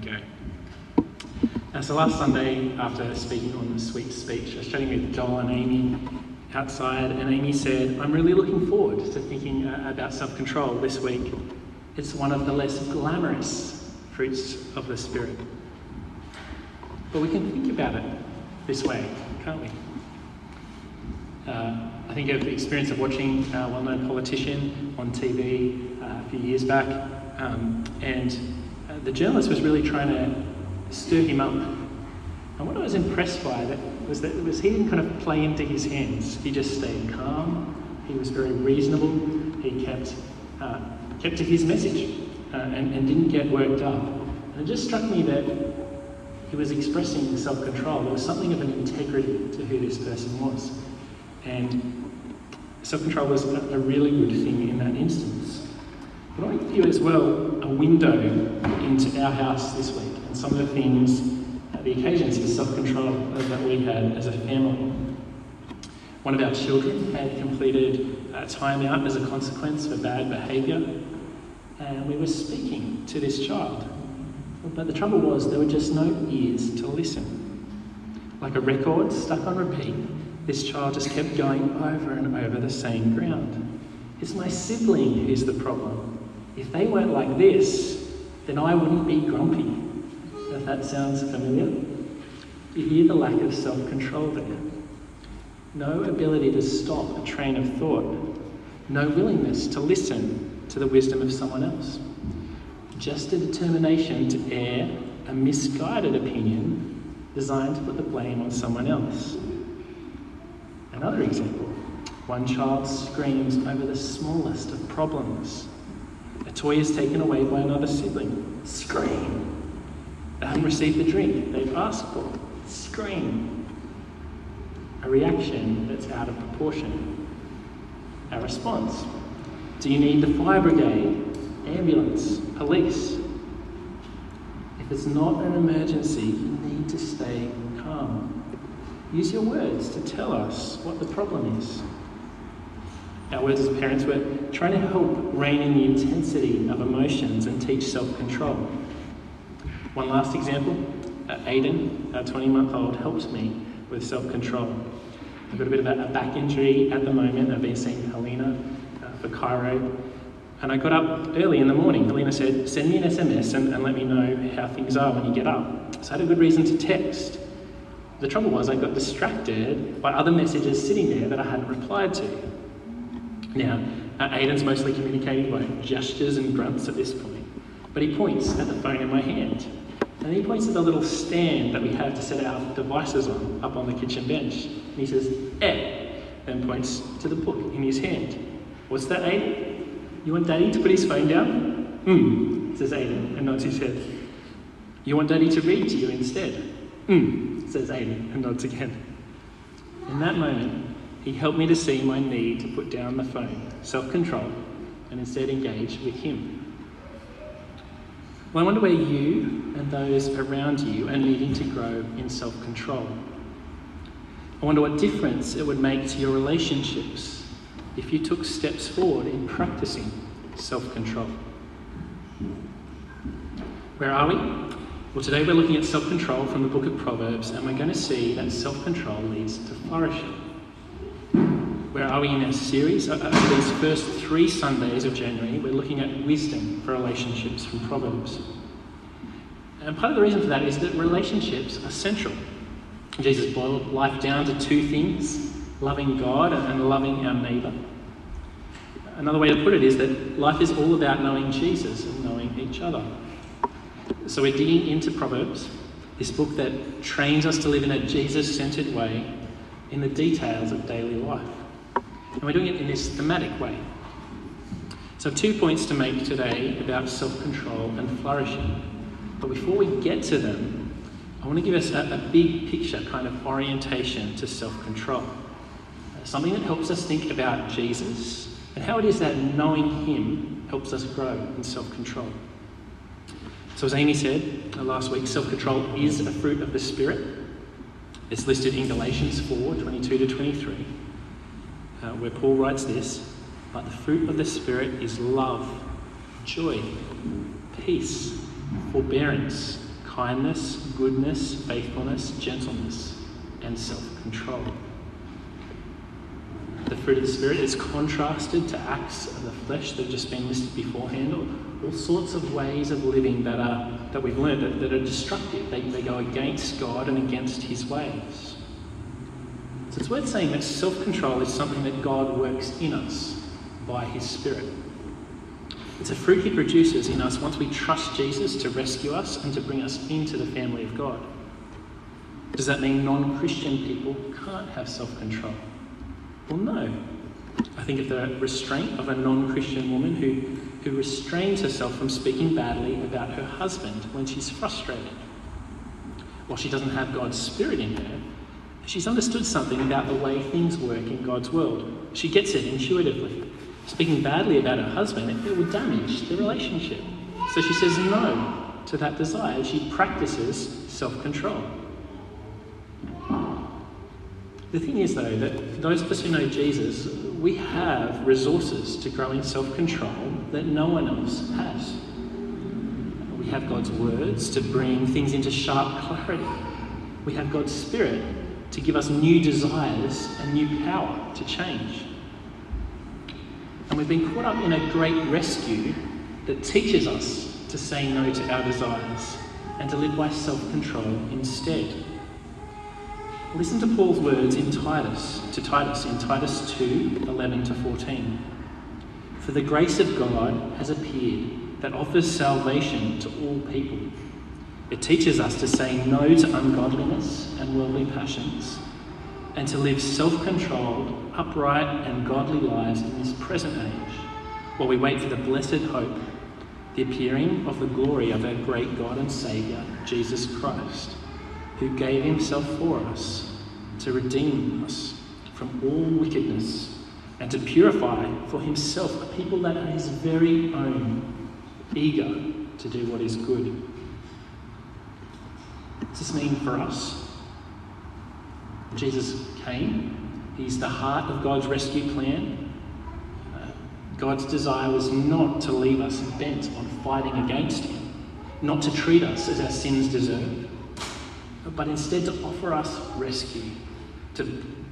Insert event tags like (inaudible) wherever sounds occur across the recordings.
we go. Uh, so last Sunday, after speaking on the sweet speech, I was chatting with Joel and Amy outside, and Amy said, I'm really looking forward to thinking uh, about self control this week. It's one of the less glamorous fruits of the Spirit. But we can think about it this way, can't we? Uh, I think of the experience of watching a well known politician on TV uh, a few years back, um, and the journalist was really trying to stir him up. And what I was impressed by that was that was he didn't kind of play into his hands. He just stayed calm. He was very reasonable. He kept uh, kept to his message uh, and, and didn't get worked up. And it just struck me that he was expressing self-control. There was something of an integrity to who this person was. And self-control was a, really good thing in that instance. But I want give you as well a window into our house this week and some of the things, uh, the occasions of self-control that we had as a family. One of our children had completed a timeout as a consequence for bad behaviour, and we were speaking to this child. But the trouble was, there were just no ears to listen. Like a record stuck on repeat, this child just kept going over and over the same ground. It's my sibling who's the problem. If they weren't like this, then I wouldn't be grumpy. If that sounds familiar, you hear the lack of self control there. No ability to stop a train of thought. No willingness to listen to the wisdom of someone else. Just a determination to air a misguided opinion designed to put the blame on someone else. Another example one child screams over the smallest of problems. A toy is taken away by another sibling. Scream. They haven't received the drink they've asked for. Scream. A reaction that's out of proportion. A response. Do you need the fire brigade, ambulance, police? If it's not an emergency, you need to stay calm. Use your words to tell us what the problem is. Our words as parents were trying to help rein in the intensity of emotions and teach self control. One last example uh, Aiden, our 20 month old, helps me with self control. I've got a bit of a, back injury at the moment. I've been seeing Helena uh, for chiro. And I got up early in the morning. Helena said, Send me an SMS and, and let me know how things are when you get up. So I had a good reason to text. The trouble was, I got distracted by other messages sitting there that I hadn't replied to. Now, uh, Aiden's mostly communicating by gestures and grunts at this point, but he points at the phone in my hand. And he points at the little stand that we have to set our devices on up on the kitchen bench. And he says, eh, and points to the book in his hand. What's that, Aiden? You want Daddy to put his phone down? Hmm, says Aiden and nods his head. You want Daddy to read to you instead? Hmm, says Aiden and nods again. In that moment, he helped me to see my need to put down the phone, self control, and instead engage with Him. Well, I wonder where you and those around you are needing to grow in self control. I wonder what difference it would make to your relationships if you took steps forward in practicing self control. Where are we? Well, today we're looking at self control from the book of Proverbs, and we're going to see that self control leads to flourishing where are we in our series? Uh, uh, these first three Sundays of January, we're looking at wisdom for relationships from Proverbs. And part of the reason for that is that relationships are central. Jesus boiled life down to two things loving God and loving our neighbour. Another way to put it is that life is all about knowing Jesus and knowing each other. So we're digging into Proverbs, this book that trains us to live in a Jesus centered way in the details of daily life. And we're doing it in this thematic way. So, two points to make today about self control and flourishing. But before we get to them, I want to give us a, a big picture kind of orientation to self control. Something that helps us think about Jesus and how it is that knowing Him helps us grow in self control. So, as Amy said uh, last week, self control is a fruit of the Spirit. It's listed in Galatians 4 22 to 23 uh, where Paul writes this But the fruit of the Spirit is love, joy, peace, forbearance, kindness, goodness, faithfulness, gentleness, and self control. The fruit of the Spirit is contrasted to acts of the flesh that have just been listed beforehand, or all sorts of ways of living that, are, that we've learned that, that are destructive. They, they go against God and against His ways. So it's worth saying that self control is something that God works in us by His Spirit. It's a fruit He produces in us once we trust Jesus to rescue us and to bring us into the family of God. Does that mean non Christian people can't have self control? Well, no. I think of the restraint of a non Christian woman who, who restrains herself from speaking badly about her husband when she's frustrated. While she doesn't have God's Spirit in her, she's understood something about the way things work in God's world. She gets it intuitively. Speaking badly about her husband, it will damage the relationship. So she says no to that desire. She practices self control. The thing is, though, that those of us who know Jesus, we have resources to grow in self control that no one else has. We have God's words to bring things into sharp clarity. We have God's Spirit to give us new desires and new power to change. And we've been caught up in a great rescue that teaches us to say no to our desires and to live by self control instead. Listen to Paul's words in Titus, to Titus in Titus 2 11 to 14. For the grace of God has appeared that offers salvation to all people. It teaches us to say no to ungodliness and worldly passions and to live self controlled, upright, and godly lives in this present age while we wait for the blessed hope, the appearing of the glory of our great God and Saviour, Jesus Christ who gave himself for us to redeem us from all wickedness and to purify for himself a people that are his very own, eager to do what is good. Does this mean for us? Jesus came, he's the heart of God's rescue plan. Uh, God's desire was not to leave us bent on fighting against him, not to treat us as our sins deserve but instead to offer us rescue, to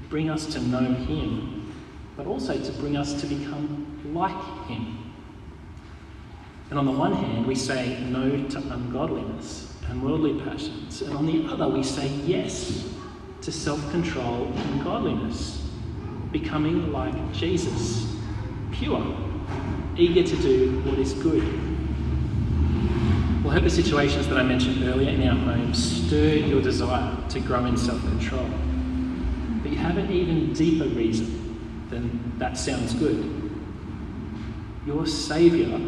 bring us to know Him, but also to bring us to become like Him. And on the one hand, we say no to ungodliness and worldly passions, and on the other, we say yes to self control and godliness, becoming like Jesus, pure, eager to do what is good well, I hope the situations that I mentioned earlier in our homes stir your desire to grow in self control. But you have an even deeper reason than that sounds good. Your Saviour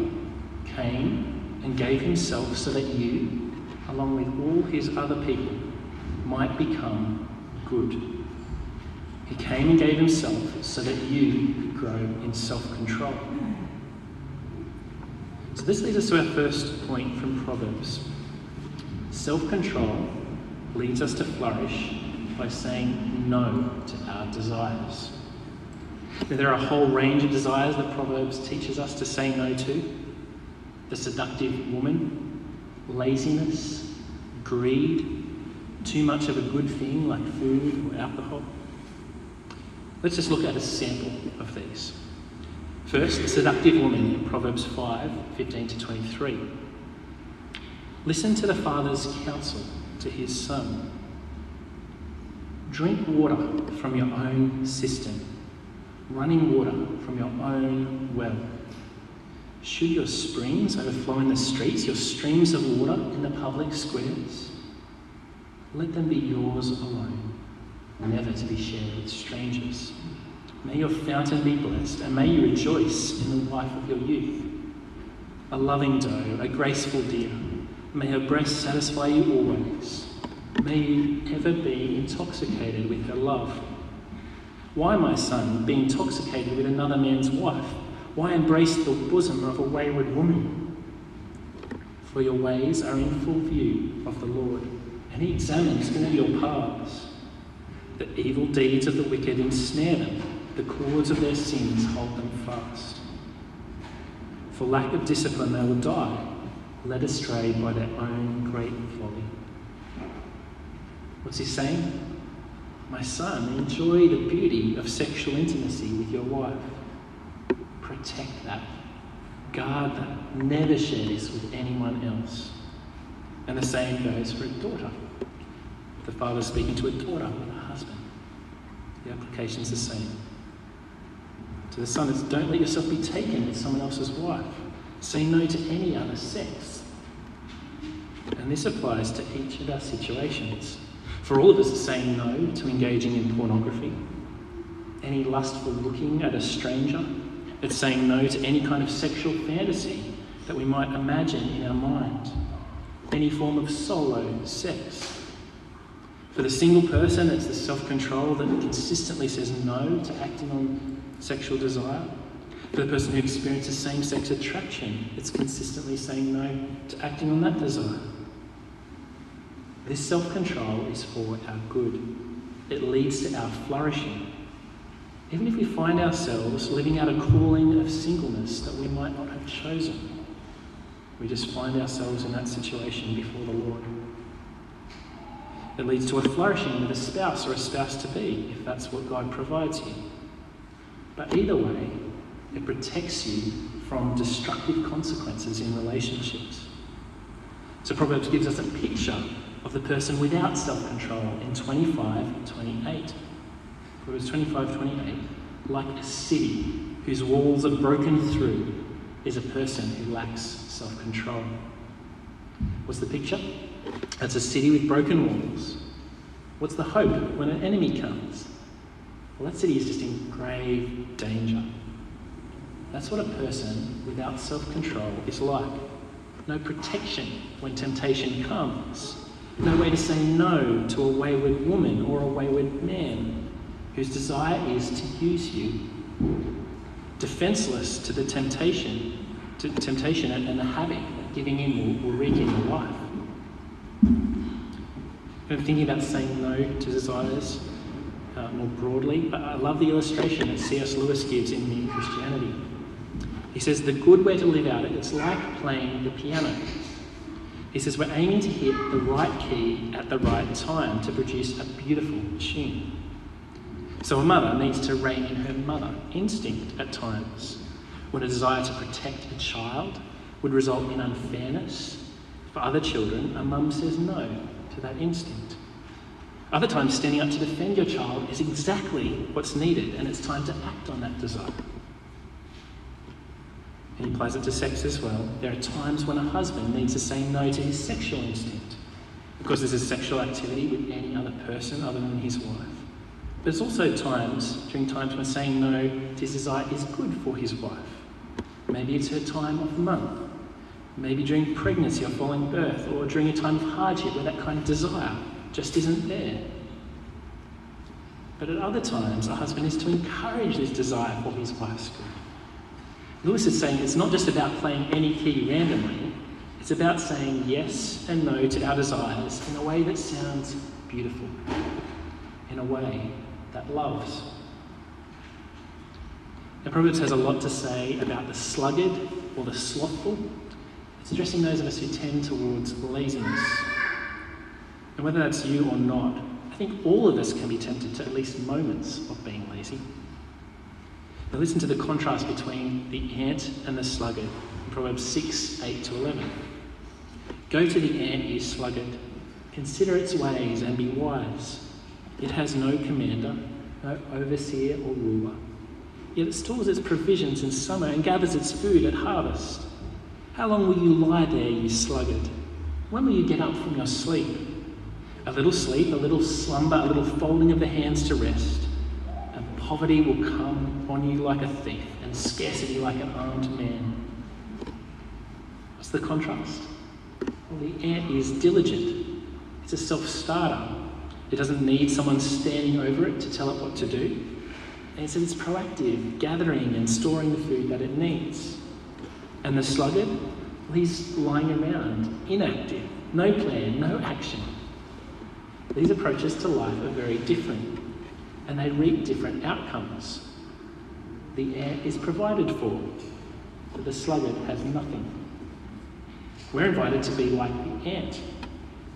came and gave Himself so that you, along with all His other people, might become good. He came and gave Himself so that you could grow in self control. So, this leads us to our first point from Proverbs. Self control leads us to flourish by saying no to our desires. Now, there are a whole range of desires that Proverbs teaches us to say no to the seductive woman, laziness, greed, too much of a good thing like food or alcohol. Let's just look at a sample of these. First, the seductive woman in Proverbs 5 15 to 23. Listen to the father's counsel to his son. Drink water from your own cistern, running water from your own well. Should your springs overflow in the streets, your streams of water in the public squares? Let them be yours alone, never to be shared with strangers. May your fountain be blessed, and may you rejoice in the wife of your youth. A loving doe, a graceful deer, may her breast satisfy you always. May you ever be intoxicated with her love. Why, my son, be intoxicated with another man's wife? Why embrace the bosom of a wayward woman? For your ways are in full view of the Lord, and he examines all your paths. The evil deeds of the wicked ensnare them the cords of their sins hold them fast. For lack of discipline, they will die. led astray by their own great folly. What's he saying? My son, enjoy the beauty of sexual intimacy with your wife. Protect that. Guard that. Never share this with anyone else. And the same goes for a daughter. The father is speaking to a daughter a husband. The application's the same. To the son, it's don't let yourself be taken with someone else's wife. Say no to any other sex. And this applies to each of our situations. For all of us, saying no to engaging in pornography, any lustful looking at a stranger. It's saying no to any kind of sexual fantasy that we might imagine in our mind, any form of solo sex. For the single person, it's the self control that consistently says no to acting on sexual desire. For the person who experiences same sex attraction, it's consistently saying no to acting on that desire. This self control is for our good, it leads to our flourishing. Even if we find ourselves living out a calling of singleness that we might not have chosen, we just find ourselves in that situation before the Lord. It leads to a flourishing with a spouse or a spouse to be, if that's what God provides you. But either way, it protects you from destructive consequences in relationships. So Proverbs gives us a picture of the person without self-control in 25 and 28. Proverbs 25, 28. Like a city whose walls are broken through is a person who lacks self-control. What's the picture? It's a city with broken walls. What's the hope when an enemy comes? Well, that city is just in grave danger. That's what a person without self control is like. No protection when temptation comes. No way to say no to a wayward woman or a wayward man whose desire is to use you. Defenseless to the temptation, to temptation and the havoc that giving in will, will wreak in your life. I'm thinking about saying no to desires uh, more broadly. but I love the illustration that C.S. Lewis gives in Mere Christianity. He says the good way to live out it, it's like playing the piano. He says we're aiming to hit the right key at the right time to produce a beautiful tune. So a mother needs to rein in her mother instinct at times. When a desire to protect a child would result in unfairness, for other children, a mum says no to that instinct. Other times, standing up to defend your child is exactly what's needed, and it's time to act on that desire. And he applies it to sex as well. There are times when a husband needs to say no to his sexual instinct because there's a sexual activity with any other person other than his wife. But there's also times, during times when saying no to his desire is good for his wife. Maybe it's her time of month. Maybe during pregnancy or following birth, or during a time of hardship where that kind of desire just isn't there. But at other times, a husband is to encourage this desire for his wife's good. Lewis is saying it's not just about playing any key randomly, it's about saying yes and no to our desires in a way that sounds beautiful, in a way that loves. Now, Proverbs has a lot to say about the sluggard or the slothful. It's addressing those of us who tend towards laziness. And whether that's you or not, I think all of us can be tempted to at least moments of being lazy. Now listen to the contrast between the ant and the sluggard Proverbs 6, 8 to 11. Go to the ant, you sluggard. Consider its ways and be wise. It has no commander, no overseer or ruler. Yet it stores its provisions in summer and gathers its food at harvest. How long will you lie there, you sluggard? When will you get up from your sleep? A little sleep, a little slumber, a little folding of the hands to rest, and poverty will come on you like a thief, and scarcity like an armed man. What's the contrast? Well, the ant is diligent, it's a self starter. It doesn't need someone standing over it to tell it what to do. And so it's proactive, gathering and storing the food that it needs. And the sluggard, well, he's lying around, inactive, no plan, no action. These approaches to life are very different, and they reap different outcomes. The ant is provided for, but the sluggard has nothing. We're invited to be like the ant,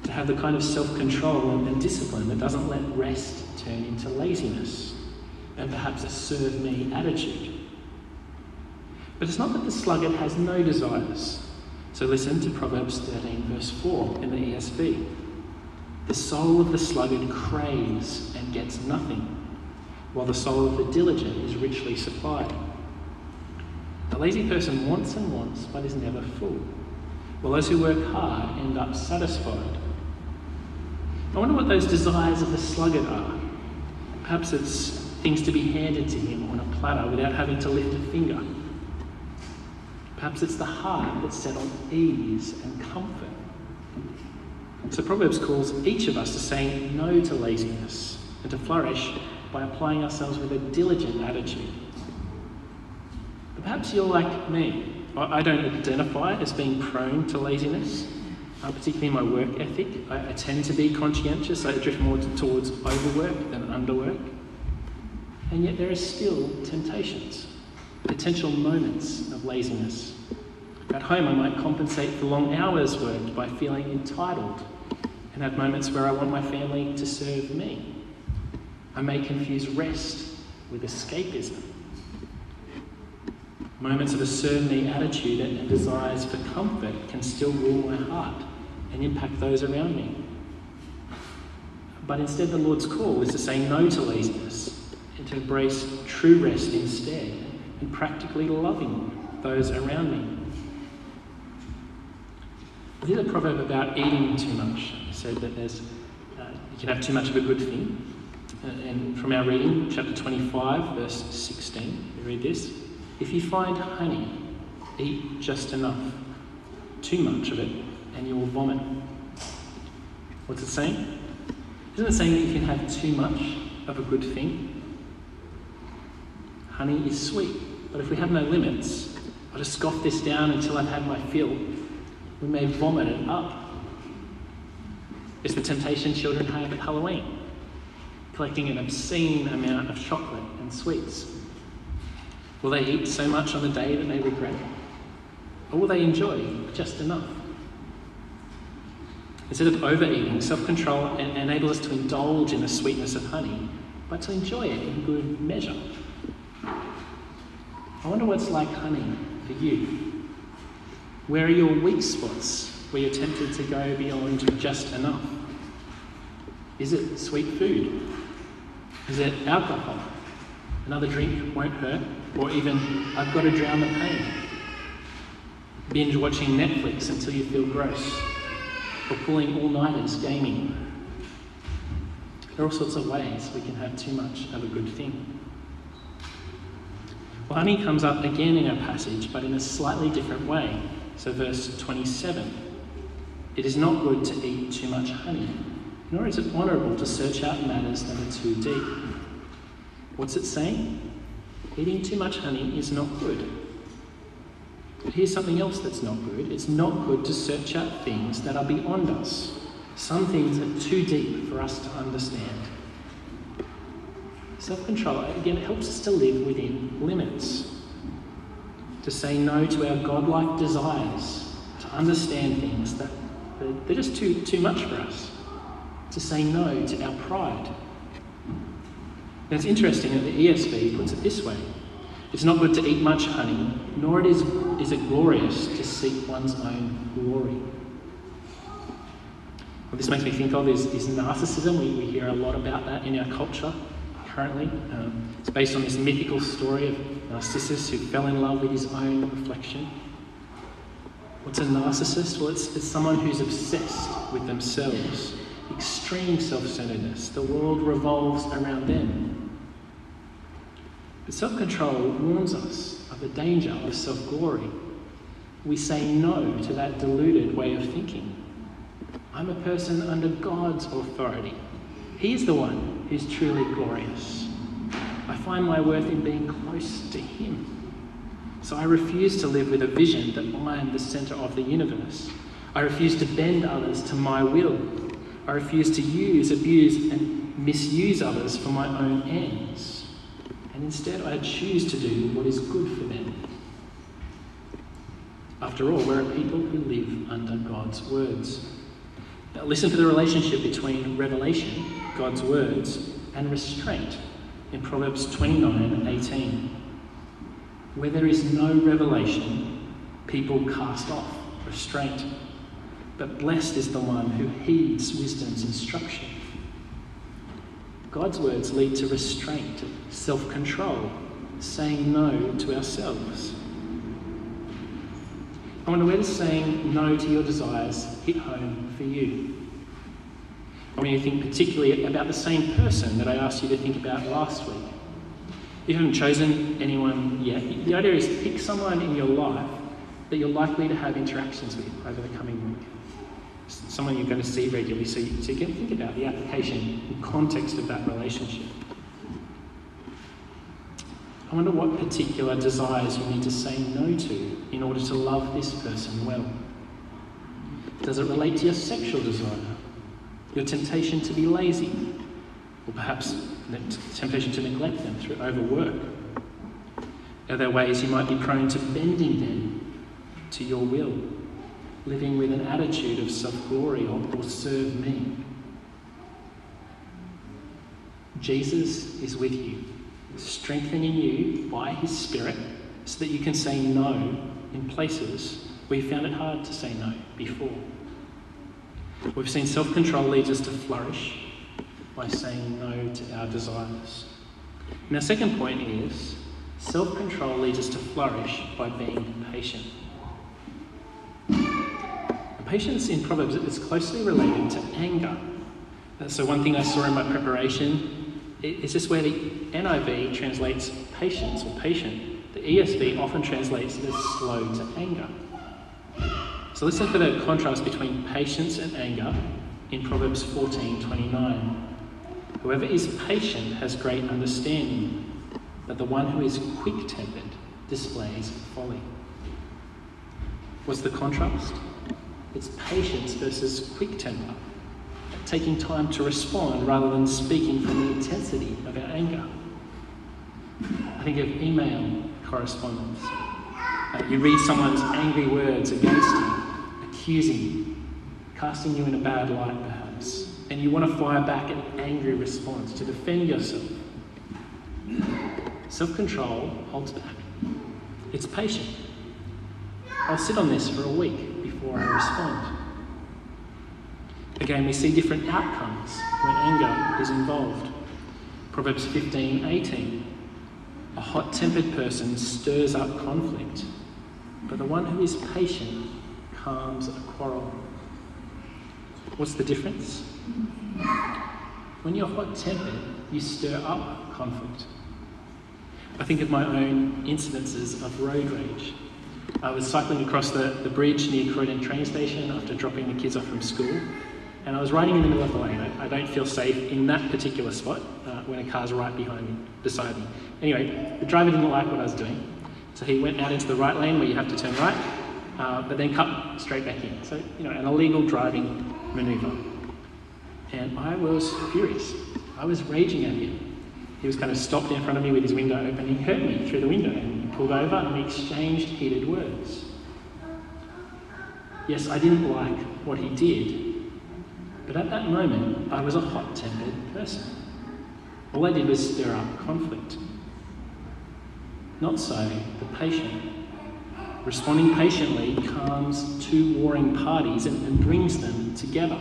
to have the kind of self control and, and discipline that doesn't let rest turn into laziness and perhaps a serve me attitude. But it's not that the sluggard has no desires. So listen to Proverbs 13, verse 4 in the ESV. The soul of the sluggard craves and gets nothing, while the soul of the diligent is richly supplied. The lazy person wants and wants, but is never full, while those who work hard end up satisfied. I wonder what those desires of the sluggard are. Perhaps it's things to be handed to him on a platter without having to lift a finger. Perhaps it's the heart that's set on ease and comfort. So Proverbs calls each of us to say no to laziness and to flourish by applying ourselves with a diligent attitude. But perhaps you're like me. I don't identify as being prone to laziness, uh, particularly my work ethic. I, I, tend to be conscientious. I drift more towards overwork than underwork. And yet there are still temptations potential moments of laziness. At home, I might compensate for long hours worked by feeling entitled and have moments where I want my family to serve me. I may confuse rest with escapism. Moments of a serve me attitude and desires for comfort can still rule my heart and impact those around me. But instead, the Lord's call is to say no to laziness and to embrace true rest instead and practically loving those around me. There's a proverb about eating too much. It said that there's, uh, you can have too much of a good thing. Uh, and from our reading, chapter 25, verse 16, we read this If you find honey, eat just enough. Too much of it, and you will vomit. What's it saying? Isn't it saying that you can have too much of a good thing? Honey is sweet, but if we have no limits, I'll just scoff this down until I've had my fill. We may vomit it up. It's the temptation children have at Halloween, collecting an obscene amount of chocolate and sweets. Will they eat so much on the day that they regret? Or will they enjoy just enough? Instead of overeating, self control enables us to indulge in the sweetness of honey, but to enjoy it in good measure. I wonder what's like honey for you. Where are your weak spots where you're tempted to go beyond just enough? Is it sweet food? Is it alcohol? Another drink won't hurt, or even I've got to drown the pain. Binge watching Netflix until you feel gross, or pulling all nighters gaming. There are all sorts of ways we can have too much of a good thing. Well, honey comes up again in our passage, but in a slightly different way. So, verse 27 It is not good to eat too much honey, nor is it honourable to search out matters that are too deep. What's it saying? Eating too much honey is not good. But here's something else that's not good it's not good to search out things that are beyond us. Some things are too deep for us to understand. Self control, again, helps us to live within limits, to say no to our godlike desires, to understand things that they're just too, too much for us, to say no to our pride. Now, it's interesting that the ESV puts it this way it's not good to eat much honey, nor it is, is it glorious to seek one's own glory. What this makes me think of is, is narcissism. We, we hear a lot about that in our culture currently. Um, it's based on this mythical story of Narcissus who fell in love with his own reflection. What's a narcissist? Well, it's, it's someone who's obsessed with themselves, extreme self centeredness. The world revolves around them. But self control warns us of the danger of self glory. We say no to that deluded way of thinking. I'm a person under God's authority. He's the one who's truly glorious. I find my worth in being close to Him. So I refuse to live with a vision that I am the centre of the universe. I refuse to bend others to my will. I refuse to use, abuse, and misuse others for my own ends. And instead, I choose to do what is good for them. After all, we're a people who live under God's words. Now, listen to the relationship between revelation, God's words, and restraint in Proverbs 29 and 18. Where there is no revelation, people cast off restraint. But blessed is the one who heeds wisdom's instruction. God's words lead to restraint, self control, saying no to ourselves. I wonder does saying no to your desires hit home for you? I mean, you think particularly about the same person that I asked you to think about last week. If you haven't chosen anyone yet, the idea is pick someone in your life that you're likely to have interactions with over the coming week. Someone you're going to see regularly, so you, so you can think about the application and context of that relationship. I wonder what particular desires you need to say no to in order to love this person well. Does it relate to your sexual desire, your temptation to be lazy, or perhaps the temptation to neglect them through overwork? Are there ways you might be prone to bending them to your will, living with an attitude of self glory or, or serve me? Jesus is with you strengthening you by His Spirit so that you can say no in places where you found it hard to say no before. We've seen self control leads us to flourish by saying no to our desires. And our second point is self control leads us to flourish by being patient. Patience in Proverbs is closely related to anger. Uh, so, one thing I saw in my preparation is just where the NIV translates patience or patient. The ESV often translates as slow to anger. So listen for the contrast between patience and anger in Proverbs 14:29. Whoever is patient has great understanding, but the one who is quick-tempered displays folly. What's the contrast? It's patience versus quick temper taking time to respond rather than speaking from the intensity of our anger. I think of email correspondence. Uh, you read someone's angry words against you, accusing you, casting you in a bad light perhaps, and you want to fire back an angry response to defend yourself. Self control holds back. It's patient. I'll sit on this for a week respond. Again, we see different outcomes when anger is involved. Proverbs 15 18. A hot tempered person stirs up conflict, but the one who is patient calms a quarrel. What's the difference? When you're hot tempered, you stir up conflict. I think of my own incidences of road rage. I was cycling across the, the bridge near Croydon train station after dropping the kids off from school, and I was riding in the middle of the lane. I, I don't feel safe in that particular spot uh, when a car's right behind me, beside me. Anyway, the driver didn't like what I was doing, so he went out into the right lane where you have to turn right, uh, but then cut straight back in. So, you know, an illegal driving manoeuvre. And I was furious. I was raging at him. He was kind of stopped in front of me with his window open. He hurt me through the window pulled over and we exchanged heated words. Yes, I didn't like what he did, but at that moment, I was a hot tempered person. All I did was stir up conflict. Not so the patient. Responding patiently calms two warring parties and, and brings them together.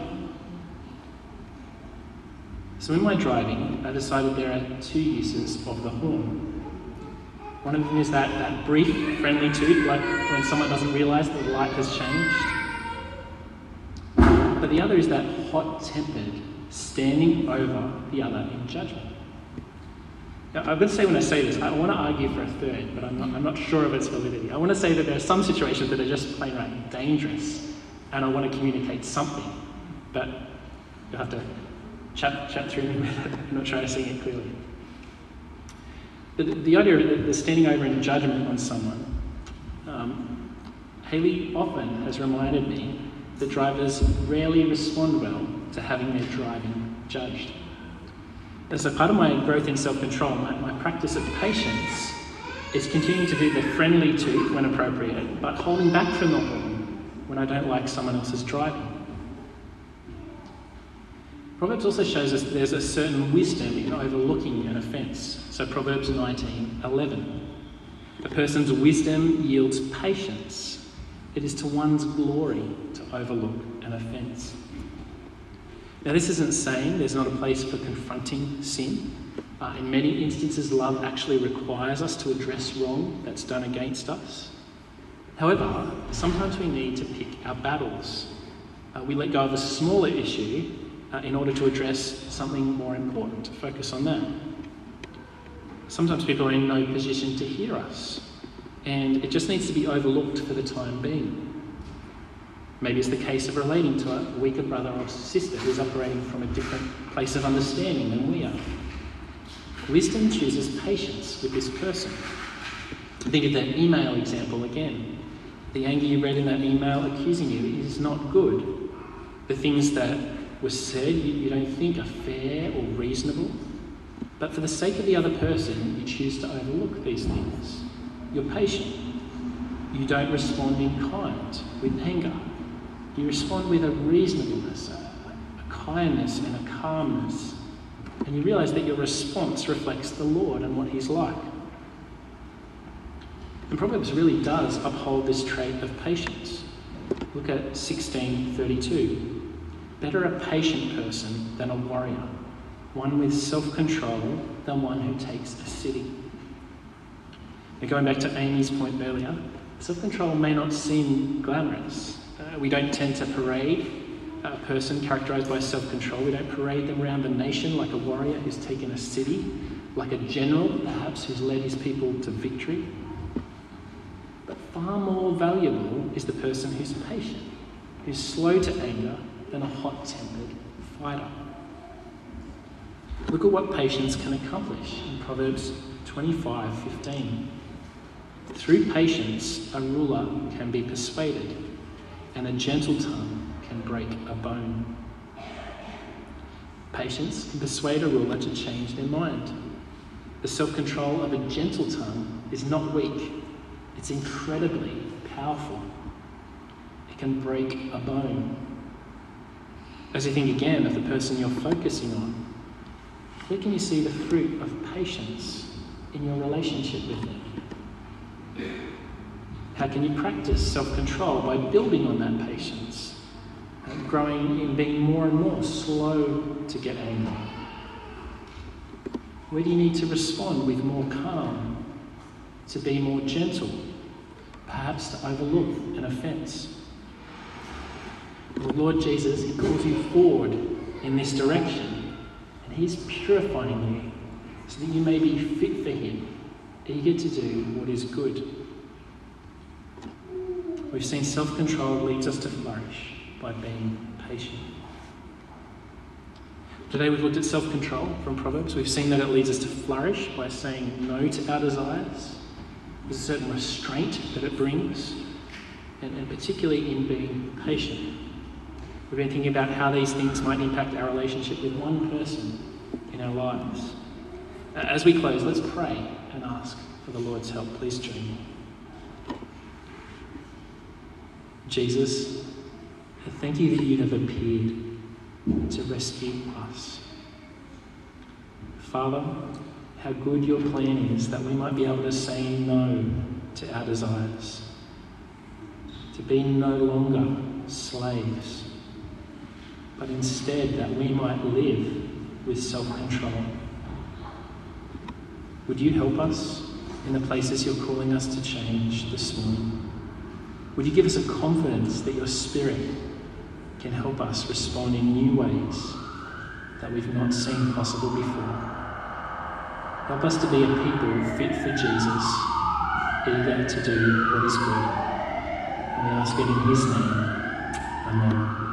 So, in my driving, I decided there are two uses of the horn. One of them is that, that brief, friendly toot, like when someone doesn't realise that the light has changed but the other is that hot tempered, standing over the other in judgment. Now, I'm going to say when I say this, I want to argue for a third, but I'm not, I'm not sure of its validity. I want to say that there are some situations that are just plain right dangerous, and I want to communicate something, but you'll have to chat, chat through me with (laughs) it. I'm not sure I'm seeing it clearly. The, the idea of the standing over in judgment on someone, um, Haley often has reminded me that drivers rarely respond well to having their driving judged. And so part of my growth in self-control, my, my practice of patience, is continuing to do the friendly toot when appropriate, but holding back from the horn when I don't like someone else's driving. Proverbs also shows us there's a certain wisdom in overlooking an offence. So Proverbs 19 11. A person's wisdom yields patience. It is to one's glory to overlook an offence. Now, this isn't saying there's not a place for confronting sin. Uh, in many instances, love actually requires us to address wrong that's done against us. However, sometimes we need to pick our battles. Uh, we let go of a smaller issue uh, in order to address something more important, to focus on that. Sometimes people are in no position to hear us, and it just needs to be overlooked for the time being. Maybe it's the case of relating to a weaker brother or sister who's operating from a different place of understanding than we are. Wisdom chooses patience with this person. Think of that email example again. The anger you read in that email accusing you is not good. The things that were said you, you don't think are fair or reasonable. But for the sake of the other person, you choose to overlook these things. You're patient. You don't respond in kind, with anger. You respond with a reasonableness, a, a kindness, and a calmness. And you realize that your response reflects the Lord and what He's like. And Proverbs really does uphold this trait of patience. Look at 1632. Better a patient person than a warrior, one with self control than one who takes a city. And going back to Amy's point earlier, self control may not seem glamorous, uh, we don't tend to parade a person characterized by self control. We don't parade them around the nation like a warrior who's taken a city, like a general, perhaps, who's led his people to victory. But far more valuable is the person who's patient, who's slow to anger, than a hot tempered fighter. Look at what patience can accomplish in Proverbs 25 15. Through patience, a ruler can be persuaded and a gentle tongue can break a bone. Patience can persuade a ruler to change their mind. The self control of a gentle tongue is not weak, it's incredibly powerful. It can break a bone. As you think again of the person you're focusing on, where can you see the fruit of patience in your relationship with them? How can you practice self control by building on that patience, and growing in being more and more slow to get angry? Where do you need to respond with more calm, to be more gentle, perhaps to overlook an offence? The Lord Jesus, He calls you forward in this direction, and He's purifying you so that you may be fit for Him, eager to do what is good. We've seen self control leads us to flourish by being patient. Today we've looked at self control from Proverbs. We've seen that it leads us to flourish by saying no to our desires. There's a certain restraint that it brings, and, and particularly in being patient. We've been thinking about how these things might impact our relationship with one person in our lives. Uh, as we close, let's pray and ask for the Lord's help. Please join me. Jesus, thank you that you have appeared to rescue us. Father, how good your plan is that we might be able to say no to our desires, to be no longer slaves, but instead that we might live with self control. Would you help us in the places you're calling us to change this morning? Would you give us a confidence that your Spirit can help us respond in new ways that we've not seen possible before? Help us to be a people fit for Jesus, eager to do what is good. And we ask it in His name. Amen.